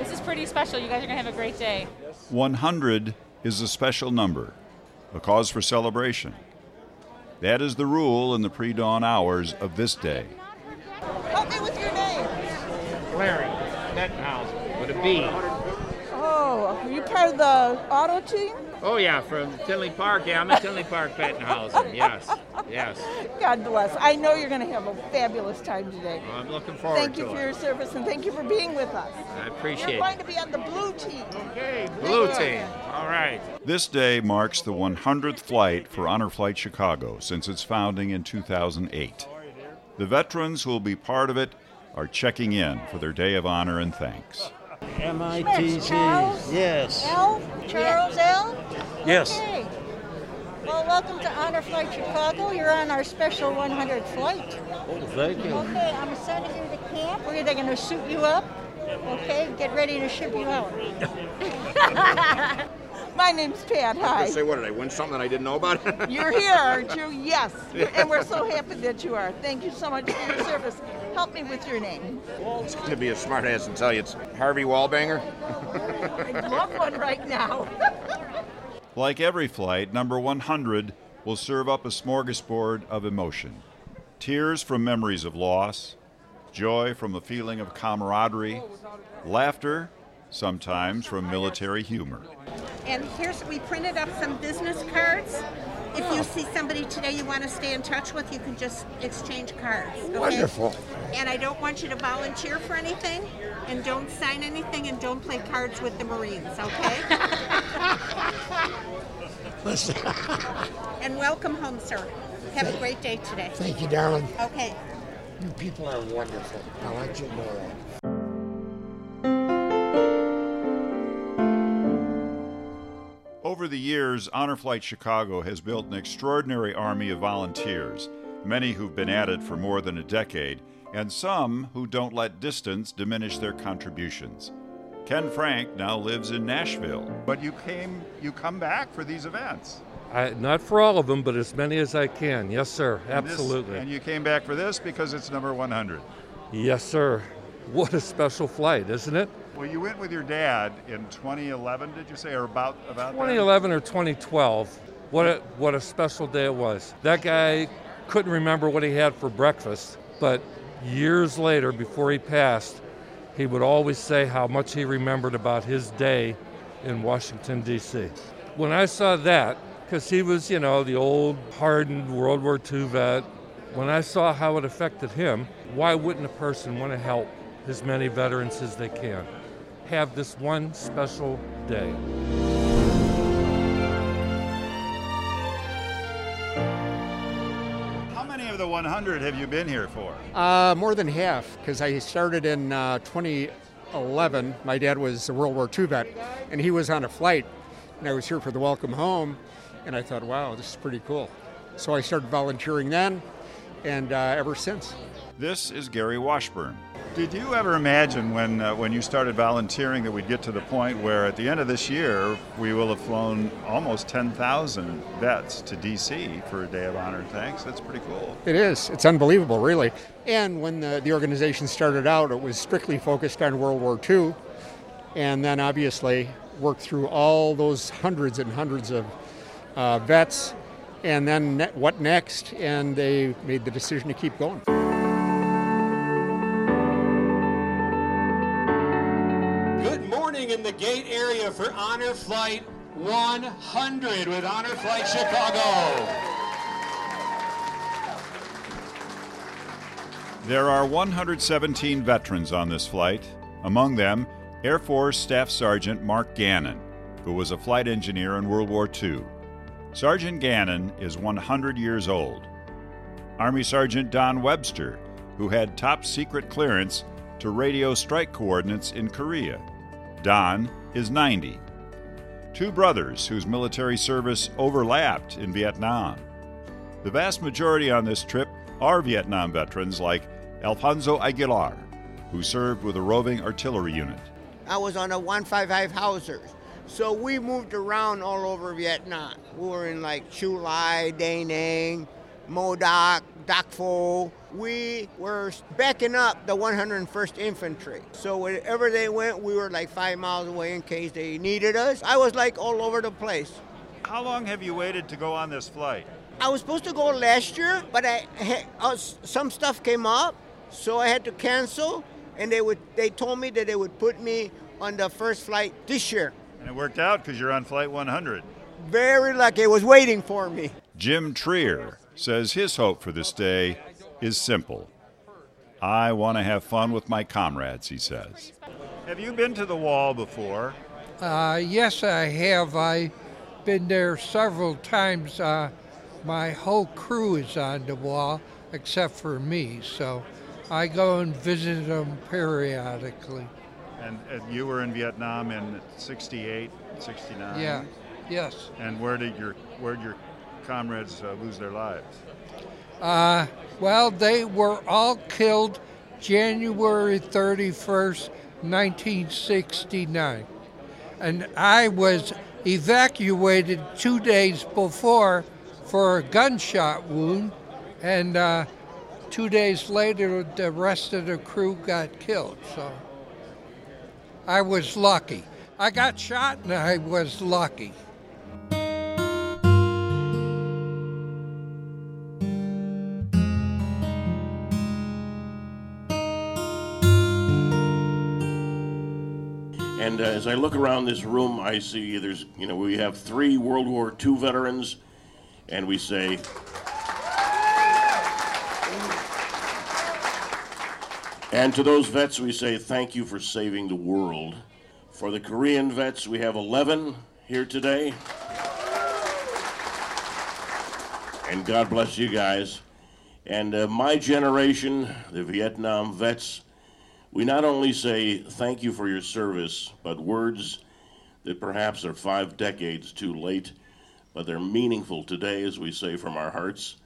This is pretty special. You guys are going to have a great day. 100 is a special number, a cause for celebration. That is the rule in the pre dawn hours of this day. Help me with your name. Larry Bettenhausen with a B. Oh, are you part of the auto team? Oh yeah, from Tinley Park. Yeah, I'm at Tinley Park Bettenhausen. Yes, yes. God bless. I know you're going to have a fabulous time today. Well, I'm looking forward Thank to it. Thank you for your service and thank you for being with us. I appreciate You're it. going to be on the blue team. Okay, blue team. All right. This day marks the 100th flight for Honor Flight Chicago since its founding in 2008. The veterans who will be part of it are checking in for their day of honor and thanks. MITC. Charles? Yes. L? Charles L? Yes. Okay. Well, welcome to Honor Flight Chicago. You're on our special 100 flight. Oh, thank you. Okay, I'm sending you to camp. We're either going to suit you up, okay, get ready to ship you out. My name's Pat. Hi. Say what did I win something that I didn't know about? You're here, aren't you? Yes. And we're so happy that you are. Thank you so much for your service. Help me with your name. it's going to be a smart ass and tell you it's Harvey Wallbanger. I'd love one right now. Like every flight, number 100 will serve up a smorgasbord of emotion tears from memories of loss, joy from a feeling of camaraderie, laughter, sometimes from military humor. And here's, we printed up some business cards. If you see somebody today you want to stay in touch with, you can just exchange cards. okay? Wonderful. And I don't want you to volunteer for anything, and don't sign anything, and don't play cards with the Marines, okay? Listen, and welcome home, sir. Have a great day today. thank you, darling. Okay. You people are wonderful. I want you to know that. Over the years, Honor Flight Chicago has built an extraordinary army of volunteers, many who've been at it for more than a decade, and some who don't let distance diminish their contributions. Ken Frank now lives in Nashville. But you came, you come back for these events. I, not for all of them, but as many as I can. Yes, sir. And this- Absolutely. and you came back for this because it's number 100. yes, sir. What a special flight, isn't it? Well, you went with your dad in 2011, did you say, or about about then? 2011 or 2012. What a, what a special day it was. That guy couldn't remember what he had for breakfast, but years later, before he passed, he would always say how much he remembered about his day in Washington, D.C. When I saw that, because he was, you know, the old hardened World War II vet, when I saw how it affected him, why wouldn't a person want to help as many veterans as they can? Have this one special day. 100 have you been here for? Uh, more than half, because I started in uh, 2011. My dad was a World War II vet, and he was on a flight, and I was here for the welcome home, and I thought, wow, this is pretty cool. So I started volunteering then, and uh, ever since. This is Gary Washburn. Did you ever imagine when uh, when you started volunteering that we'd get to the point where at the end of this year we will have flown almost 10,000 vets to DC for a day of honor and thanks? That's pretty cool. It is. It's unbelievable, really. And when the, the organization started out, it was strictly focused on World War II, and then obviously worked through all those hundreds and hundreds of uh, vets, and then ne- what next? And they made the decision to keep going. For Honor Flight 100 with Honor Flight Chicago. There are 117 veterans on this flight, among them Air Force Staff Sergeant Mark Gannon, who was a flight engineer in World War II. Sergeant Gannon is 100 years old. Army Sergeant Don Webster, who had top secret clearance to radio strike coordinates in Korea. Don is 90. Two brothers whose military service overlapped in Vietnam. The vast majority on this trip are Vietnam veterans like Alfonso Aguilar, who served with a roving artillery unit. I was on a 155 Hausers. So we moved around all over Vietnam. We were in like Chu Lai, Da Nang, Modoc, Dak Pho, we were backing up the 101st Infantry. So wherever they went, we were like five miles away in case they needed us. I was like all over the place. How long have you waited to go on this flight? I was supposed to go last year, but I, had, uh, some stuff came up, so I had to cancel. And they would they told me that they would put me on the first flight this year. And it worked out because you're on flight 100. Very lucky. It was waiting for me. Jim Trier says his hope for this day is simple. I want to have fun with my comrades, he says. Have you been to the wall before? Uh, yes, I have. I've been there several times. Uh, my whole crew is on the wall except for me, so I go and visit them periodically. And, and you were in Vietnam in 68, 69? Yeah, yes. And where did your, where did your comrades uh, lose their lives? Uh, well, they were all killed January 31st, 1969. And I was evacuated two days before for a gunshot wound, and uh, two days later, the rest of the crew got killed. So I was lucky. I got shot, and I was lucky. And uh, as I look around this room, I see there's, you know, we have three World War II veterans, and we say, and to those vets, we say thank you for saving the world. For the Korean vets, we have 11 here today. And God bless you guys. And uh, my generation, the Vietnam vets, we not only say thank you for your service, but words that perhaps are five decades too late, but they're meaningful today as we say from our hearts,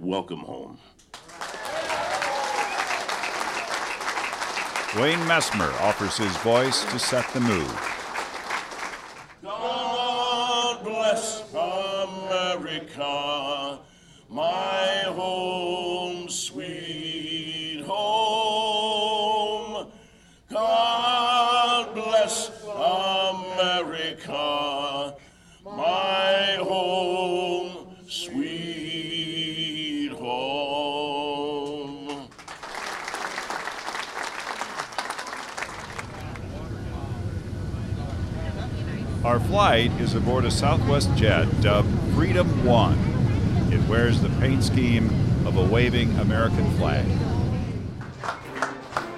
welcome home. Wayne Messmer offers his voice to set the mood. God bless America, my home, flight is aboard a Southwest jet dubbed Freedom One. It wears the paint scheme of a waving American flag.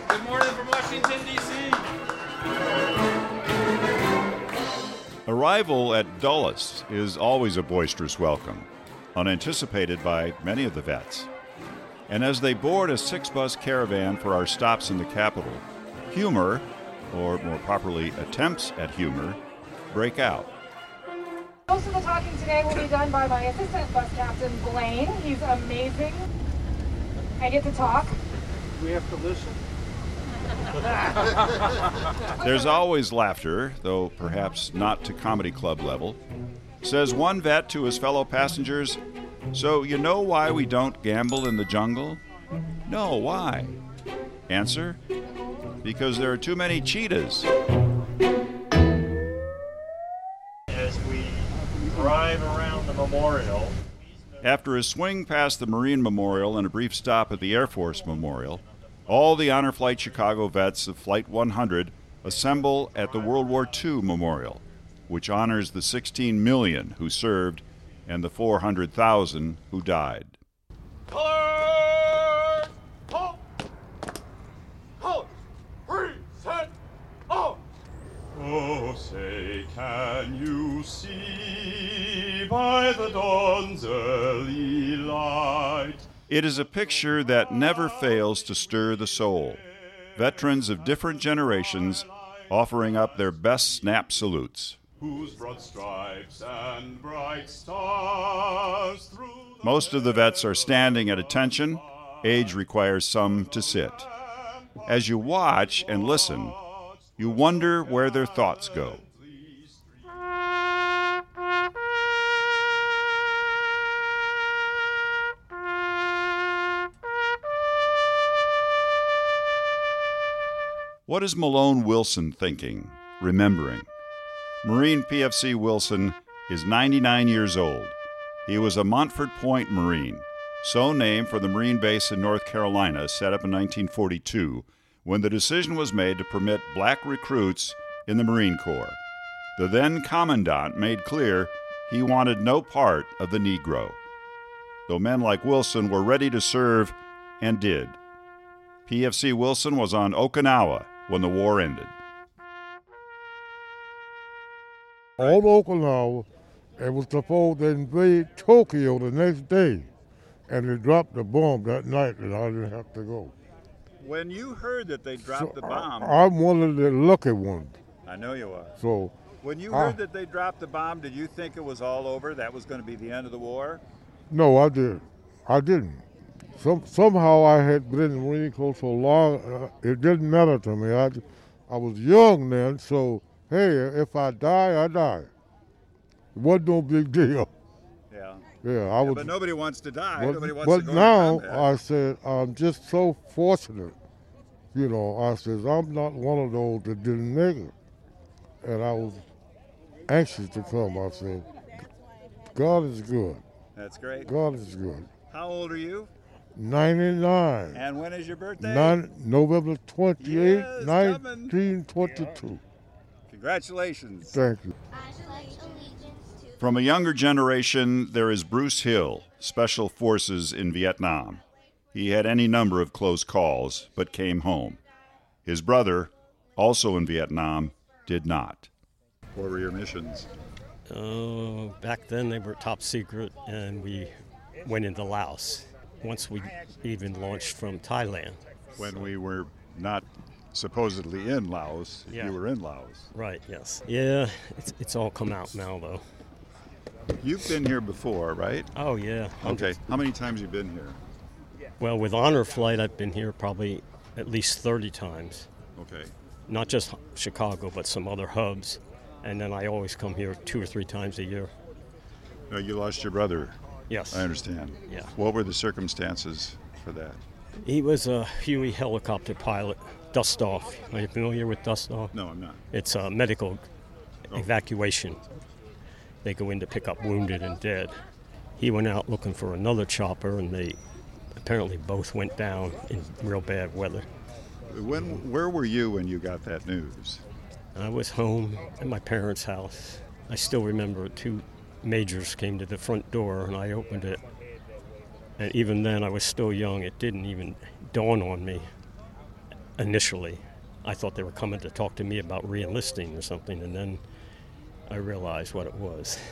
Good morning from Washington, D.C. Arrival at Dulles is always a boisterous welcome, unanticipated by many of the vets. And as they board a six bus caravan for our stops in the capital, humor, or more properly, attempts at humor, break out. Most of the talking today will be done by my assistant bus captain, Blaine. He's amazing. I get to talk. We have to listen. There's always laughter, though perhaps not to comedy club level. Says one vet to his fellow passengers, So you know why we don't gamble in the jungle? No, why? Answer Because there are too many cheetahs. Drive around the memorial, After a swing past the Marine Memorial and a brief stop at the Air Force Memorial, all the Honor Flight Chicago vets of Flight 100 assemble at the World War II Memorial, which honors the 16 million who served and the 400,000 who died. Oh, say, can you see by the dawn's early light? It is a picture that never fails to stir the soul. Veterans of different generations offering up their best snap salutes. Whose broad stripes and bright stars through Most of the vets are standing at attention. Age requires some to sit. As you watch and listen, you wonder where their thoughts go. What is Malone Wilson thinking, remembering? Marine PFC Wilson is 99 years old. He was a Montford Point Marine, so named for the Marine base in North Carolina set up in 1942 when the decision was made to permit black recruits in the Marine Corps. The then Commandant made clear he wanted no part of the Negro. Though men like Wilson were ready to serve and did. PFC Wilson was on Okinawa when the war ended. On Okinawa, it was supposed to invade Tokyo the next day, and they dropped the bomb that night, and I didn't have to go. When you heard that they dropped the bomb, I'm one of the lucky ones. I know you are. So When you I- heard that they dropped the bomb, did you think it was all over? That was going to be the end of the war? No, I did. I didn't. Some somehow I had been in the Marine Corps so long, uh, it didn't matter to me. I, I was young then, so hey, if I die, I die. It wasn't no big deal. Yeah. Yeah, I was. but nobody wants to die. But, nobody wants but to go now. I said I'm just so fortunate. You know, I says I'm not one of those that didn't make it, and I was anxious to come. I said, God is good. That's great. God is good. How old are you? 99. And when is your birthday? Nine, November 28, Yeah, it's coming. 1922. Congratulations. Thank you. From a younger generation, there is Bruce Hill, Special Forces in Vietnam. He had any number of close calls, but came home. His brother, also in Vietnam, did not. What were your missions? Uh, back then they were top secret, and we went into Laos. Once we even launched from Thailand. When we were not supposedly in Laos, Yeah. you were in Laos. Right. Yes. Yeah. It's, it's all come out now, though. You've been here before, right? Oh yeah. Okay. How many times you been here? Well, with Honor Flight, I've been here probably at least 30 times. Okay. Not just Chicago, but some other hubs. And then I always come here two or three times a year. No, you lost your brother. Yes. I understand. Yeah. What were the circumstances for that? He was a Huey helicopter pilot, dust off. Are you familiar with dust off? No, I'm not. It's a medical oh. evacuation. They go in to pick up wounded and dead. He went out looking for another chopper, and they apparently both went down in real bad weather. When, where were you when you got that news? I was home at my parents' house. I still remember two majors came to the front door, and I opened it. And even then, I was still young. It didn't even dawn on me initially. I thought they were coming to talk to me about re-enlisting or something, and then I realized what it was.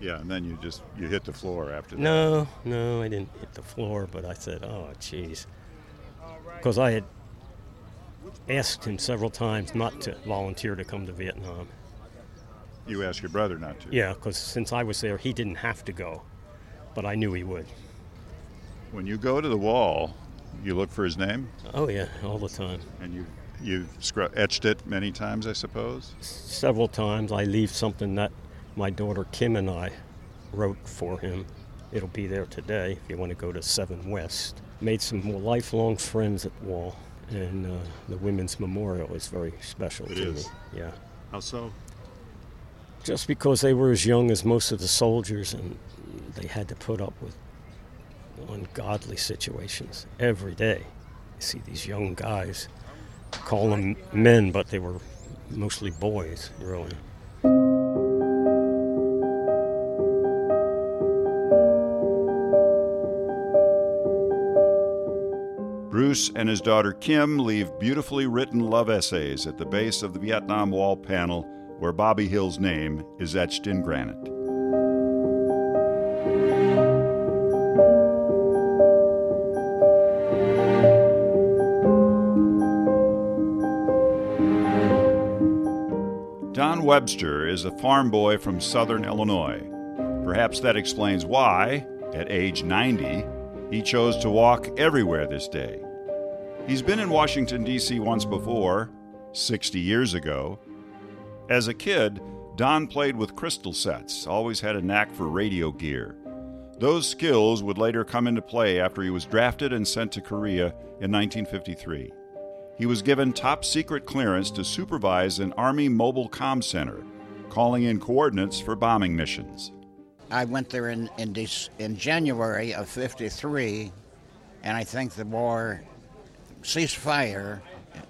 Yeah, and then you just you hit the floor after that. No, no, I didn't hit the floor, but I said, "Oh, jeez," because I had asked him several times not to volunteer to come to Vietnam. You asked your brother not to. Yeah, because since I was there, he didn't have to go, but I knew he would. When you go to the wall, you look for his name. Oh yeah, all the time. And you you scr- etched it many times, I suppose. Several times I leave something that my daughter Kim and I wrote for him. It'll be there today if you want to go to 7 West. Made some more lifelong friends at the wall, and uh, the Women's Memorial is very special It to is. me. Yeah. How so? Just because they were as young as most of the soldiers and they had to put up with ungodly situations every day. You see these young guys, call them men, but they were mostly boys, really. Bruce and his daughter Kim leave beautifully written love essays at the base of the Vietnam Wall panel where Bobby Hill's name is etched in granite. Don Webster is a farm boy from southern Illinois. Perhaps that explains why, at age 90, he chose to walk everywhere this day. He's been in Washington, D.C. once before, 60 years ago. As a kid, Don played with crystal sets, always had a knack for radio gear. Those skills would later come into play after he was drafted and sent to Korea in 1953. he was given top secret clearance to supervise an Army mobile comm center, calling in coordinates for bombing missions. I went there in, in, in January of 53, and I think the war ceasefire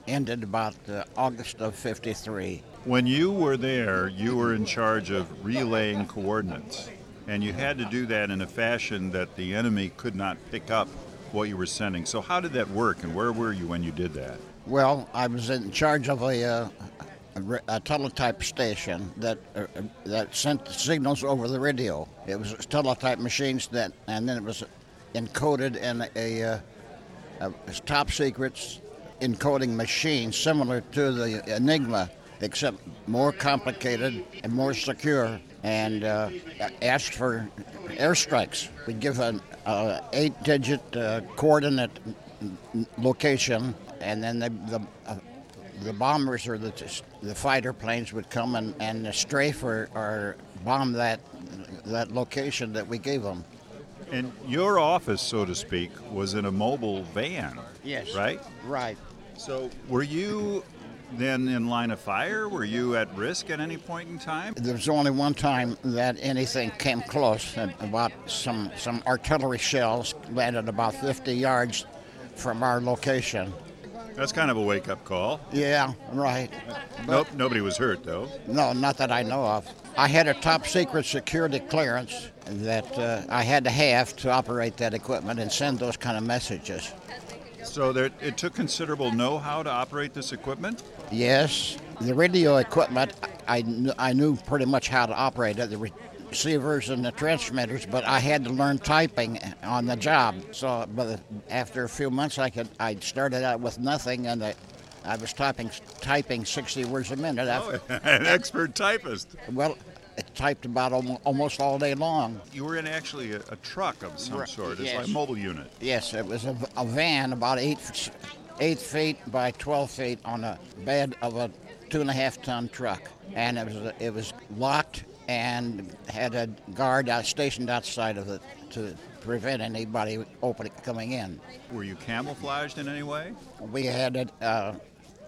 ended about uh, August of 53. When you were there, you were in charge of relaying coordinates, and you had to do that in a fashion that the enemy could not pick up what you were sending. So, how did that work, and where were you when you did that? Well, I was in charge of a, uh, a, a teletype station that uh, that sent signals over the radio. It was teletype machines that, and then it was encoded in a, uh, a, a top secret encoding machine similar to the Enigma, except more complicated and more secure, and uh, asked for airstrikes. We give an uh, eight-digit uh, coordinate location, and then the the, uh, the bombers or the the fighter planes would come and, and strafe or, or bomb that that location that we gave them. And your office, so to speak, was in a mobile van. Yes. Right? Right. So, were you then in line of fire? Were you at risk at any point in time? There was only one time that anything came close. About some some artillery shells landed about 50 yards from our location. That's kind of a wake-up call. Yeah, right. nope, nobody was hurt though. No, not that I know of. I had a top secret security clearance that uh, I had to have to operate that equipment and send those kind of messages. So there, it took considerable know-how to operate this equipment. Yes, the radio equipment I, I knew pretty much how to operate it. The receivers and the transmitters, but I had to learn typing on the job. So, but after a few months, I could I started out with nothing, and I, I was typing typing 60 words a minute. Oh, after, oh, an expert typist. Well, it typed about almost all day long. You were in actually a, a truck of some right. sort. It's yes. like a mobile unit. Yes, it was a, a van about eight eight feet by 12 feet on a bed of a two and a half ton truck, and it was it was locked and had a guard out, stationed outside of it to prevent anybody opening coming in. Were you camouflaged in any way? We had a, uh,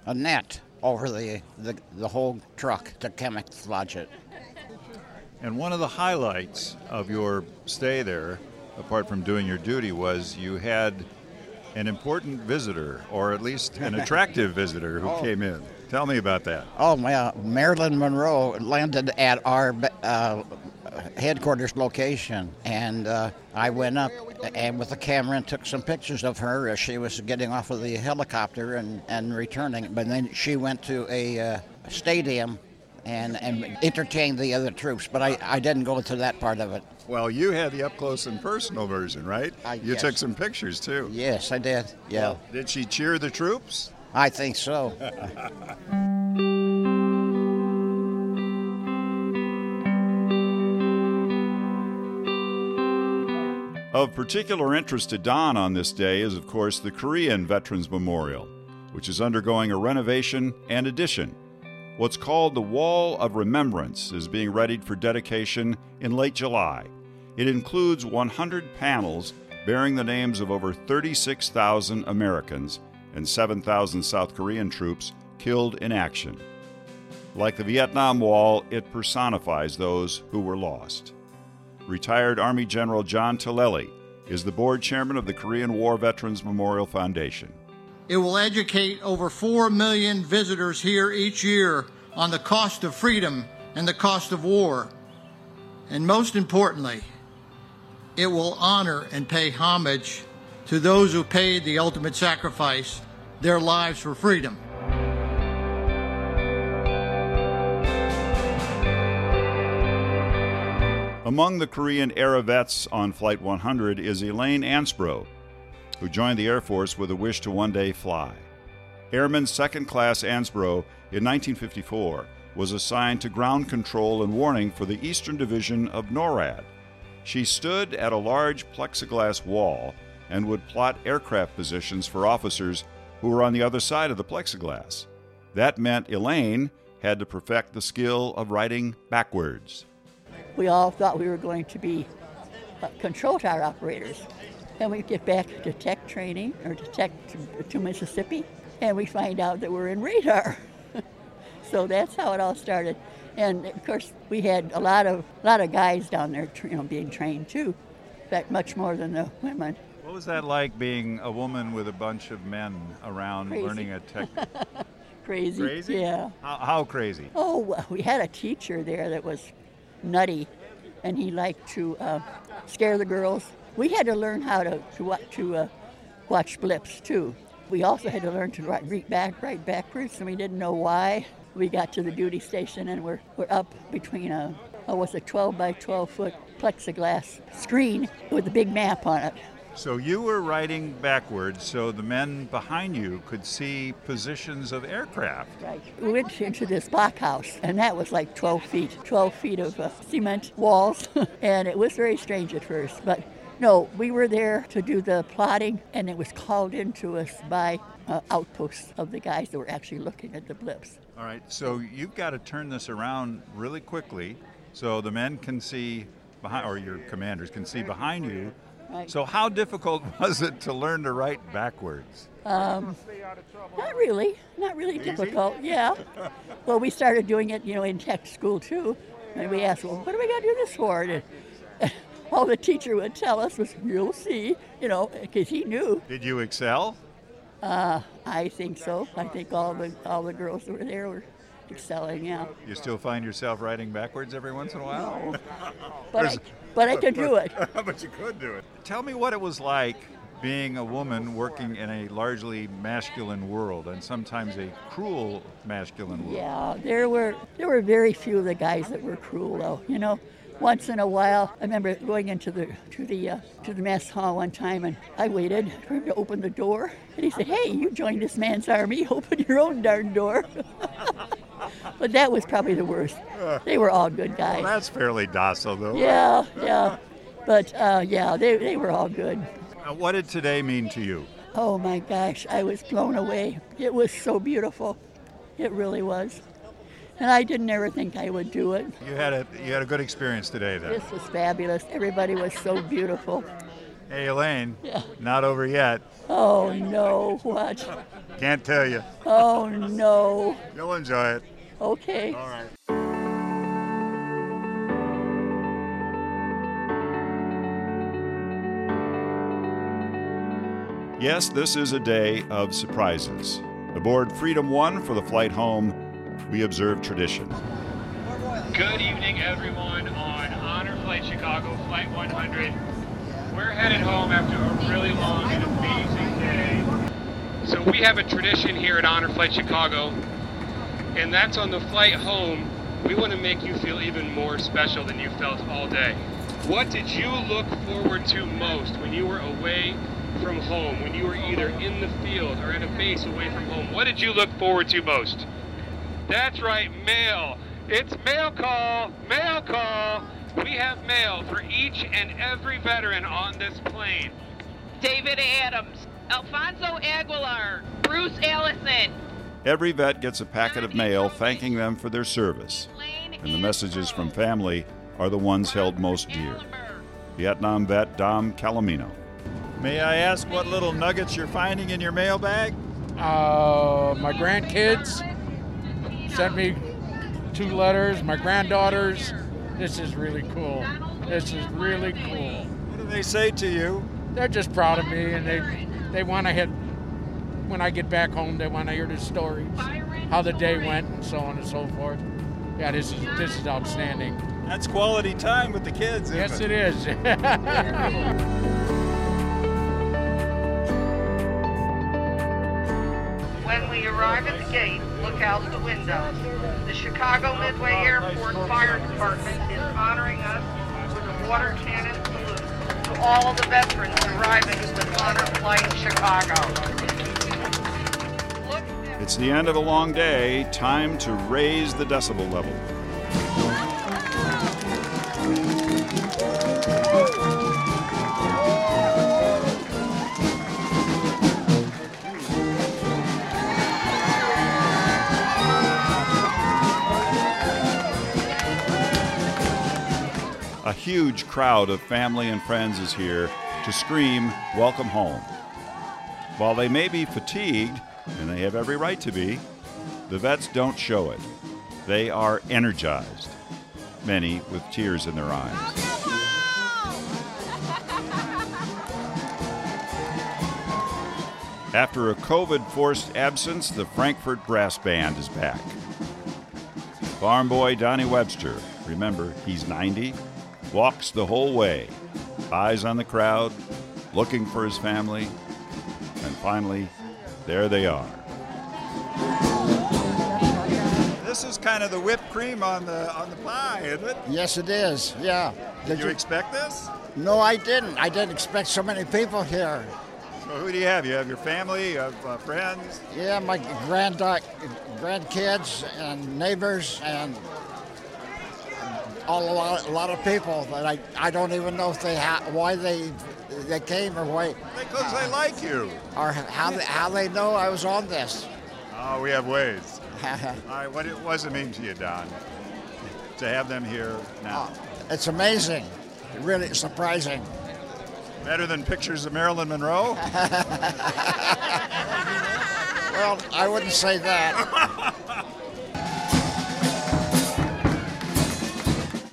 a net over the, the, the whole truck to camouflage it. And one of the highlights of your stay there, apart from doing your duty, was you had an important visitor, or at least an attractive visitor, who oh. came in. Tell me about that. Oh, my, Marilyn Monroe landed at our uh, headquarters location, and uh, I went up and with a camera and took some pictures of her as she was getting off of the helicopter and, and returning. But then she went to a uh, stadium and, and entertained the other troops, but I, I didn't go into that part of it. Well, you had the up close and personal version, right? I, you took some pictures too. Yes, I did. Yeah. Well, did she cheer the troops? I think so. Of particular interest to Don on this day is, of course, the Korean Veterans Memorial, which is undergoing a renovation and addition. What's called the Wall of Remembrance is being readied for dedication in late July. It includes 100 panels bearing the names of over 36,000 Americans and 7,000 South Korean troops killed in action. Like the Vietnam Wall, it personifies those who were lost. Retired Army General John Tilelli is the board chairman of the Korean War Veterans Memorial Foundation. It will educate over 4 million visitors here each year on the cost of freedom and the cost of war. And most importantly, it will honor and pay homage to those who paid the ultimate sacrifice, their lives for freedom. Among the Korean era vets on Flight 100 is Elaine Ansbro, who joined the Air Force with a wish to one day fly. Airman Second Class Ansbro in 1954 was assigned to ground control and warning for the Eastern Division of NORAD. She stood at a large plexiglass wall and would plot aircraft positions for officers who were on the other side of the plexiglass. That meant Elaine had to perfect the skill of writing backwards. We all thought we were going to be uh, control tower operators. And we get back to tech training or to tech to, to Mississippi, and we find out that we're in radar. so that's how it all started. And of course, we had a lot of a lot of guys down there, you know, being trained too. but much more than the women. What was that like being a woman with a bunch of men around Crazy. learning a tech? Crazy. Crazy? Yeah. How, how crazy? Oh, well, we had a teacher there that was nutty, and he liked to uh, scare the girls. We had to learn how to to, to uh, watch blips too. We also had to learn to write, back, write backwards, and we didn't know why. We got to the duty station, and we're we're up between a oh, was a 12 by 12 foot plexiglass screen with a big map on it. So you were riding backwards so the men behind you could see positions of aircraft. Right. We went into this blockhouse, and that was like 12 feet, 12 feet of uh, cement walls, and it was very strange at first. But no, we were there to do the plotting, and it was called into us by uh, outposts of the guys that were actually looking at the blips. All right, so you've got to turn this around really quickly so the men can see behind, or your commanders can see behind you. Right. So, how difficult was it to learn to write backwards? Um, not really, not really difficult. Yeah. Well, we started doing it, you know, in tech school too, and we asked, well, what do we got to do this for? And all the teacher would tell us was, you'll see, you know, because he knew. Did you excel? Uh, I think so. I think all the all the girls that were there were excelling. Yeah. You still find yourself writing backwards every once in a while? But I, but I could do it. but you could do it. Tell me what it was like being a woman working in a largely masculine world and sometimes a cruel masculine world. Yeah, there were there were very few of the guys that were cruel though. You know, once in a while, I remember going into the to the uh, to the mess hall one time, and I waited for him to open the door, and he said, "Hey, you joined this man's army. Open your own darn door." but that was probably the worst. They were all good guys. Well, that's fairly docile, though. Yeah, yeah. But uh, yeah, they, they were all good. Now, what did today mean to you? Oh my gosh, I was blown away. It was so beautiful. It really was. And I didn't ever think I would do it. You had a you had a good experience today, then. This was fabulous. Everybody was so beautiful. Hey, Elaine. Yeah. Not over yet. Oh no, what? Can't tell you. Oh no. You'll enjoy it. Okay. All right. Yes, this is a day of surprises. Aboard Freedom One for the flight home, we observe tradition. Good evening, everyone, on Honor Flight Chicago Flight 100. We're headed home after a really long and amazing day. So we have a tradition here at Honor Flight Chicago, and that's on the flight home. We want to make you feel even more special than you felt all day. What did you look forward to most when you were away from home, when you were either in the field or at a base away from home? What did you look forward to most? That's right, mail. It's mail call, mail call. We have mail for each and every veteran on this plane. David Adams, Alfonso Aguilar, Bruce Allison. Every vet gets a packet of mail thanking them for their service, and the messages from family are the ones held most dear. Vietnam vet Dom Calamino. May I ask what little nuggets you're finding in your mailbag? Uh, my grandkids sent me two letters. My granddaughters. This is really cool. This is really cool. What do they say to you? They're just proud of me, and they they want to hit. When I get back home, they want to hear the stories, how the day went, and so on and so forth. Yeah, this is this is outstanding. That's quality time with the kids. Yes, it is. When we arrive at the gate, look out the window. The Chicago Midway Airport Fire Department is honoring us with a water cannon salute to all the veterans arriving with Honor Flight Chicago. It's the end of a long day, time to raise the decibel level. Huge crowd of family and friends is here to scream, Welcome home. While they may be fatigued, and they have every right to be. The vets don't show it. They are energized, many with tears in their eyes. After a COVID forced absence, the Frankfurt Brass Band is back. Farm boy Donnie Webster, remember, he's 90, walks the whole way, eyes on the crowd, looking for his family, and finally, there they are. This is kind of the whipped cream on the on the pie, isn't it? Yes, it is. Yeah. Did you expect this? No, I didn't. I didn't expect so many people here. So who do you have? You have your family, you have uh, friends. Yeah, my grand grandkids and neighbors and all a lot, a lot of people that I, I don't even know if they ha- why they they came or why Because they like you. or how they, how they know I was on this. Oh, we have ways. All right, what, it, does it mean to you, Don, to have them here now? Oh, it's amazing, really surprising. Better than pictures of Marilyn Monroe? Well, I wouldn't say that.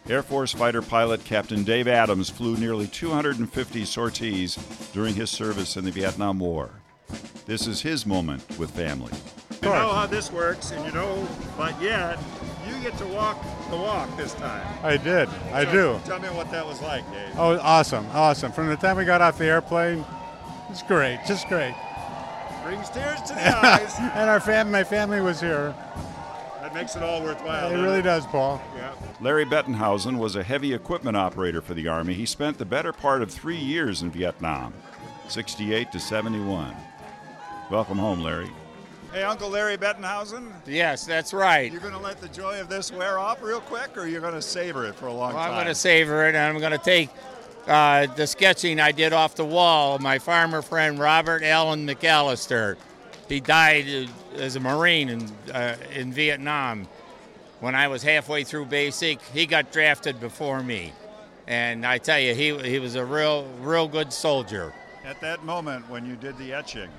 Air Force fighter pilot Captain Dave Adams flew nearly 250 sorties during his service in the Vietnam War. This is his moment with family. You know how this works, and you know, but yet you get to walk the walk this time. I did. I So, do. Tell me what that was like, Dave. Oh, awesome, awesome. From the time we got off the airplane, it's great, just great. Brings tears to the eyes. and our fam, my family was here. That makes it all worthwhile. It doesn't really does, Paul. Yeah. Larry Bettenhausen was a heavy equipment operator for the Army. He spent the better part of three years in Vietnam, 68 to 71. Welcome home, Larry. Hey, Uncle Larry Bettenhausen. Yes, that's right. You're going to let the joy of this wear off real quick, or you're going to savor it for a long Well, I'm going to savor it, and I'm going to take uh, the sketching I did off the wall. of My farmer friend Robert Allen McAllister. He died as a Marine in uh, in Vietnam. When I was halfway through basic, he got drafted before me, and I tell you, he he was a real real good soldier. At that moment when you did the etching,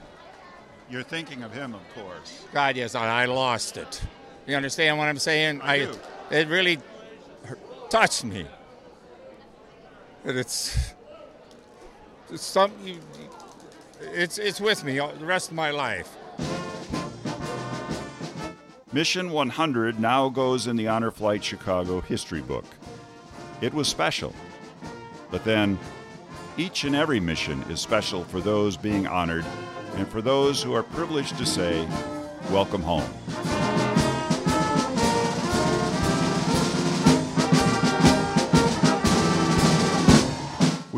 you're thinking of him, of course. God, yes, I lost it. You understand what I'm saying? I do. It really touched me. And it's, it's something. You, it's it's with me the rest of my life. Mission 100 now goes in the Honor Flight Chicago history book. It was special. But then, each and every mission is special for those being honored and for those who are privileged to say, Welcome home.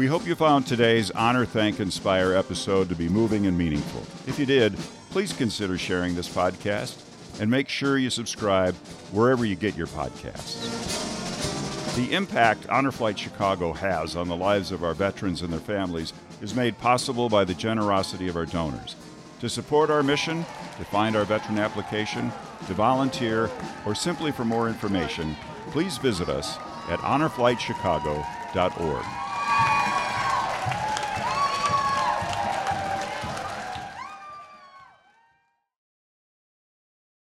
We hope you found today's Honor, Thank, Inspire episode to be moving and meaningful. If you did, please consider sharing this podcast and make sure you subscribe wherever you get your podcasts. The impact Honor Flight Chicago has on the lives of our veterans and their families is made possible by the generosity of our donors. To support our mission, to find our veteran application, to volunteer, or simply for more information, please visit us at honorflightchicago.org.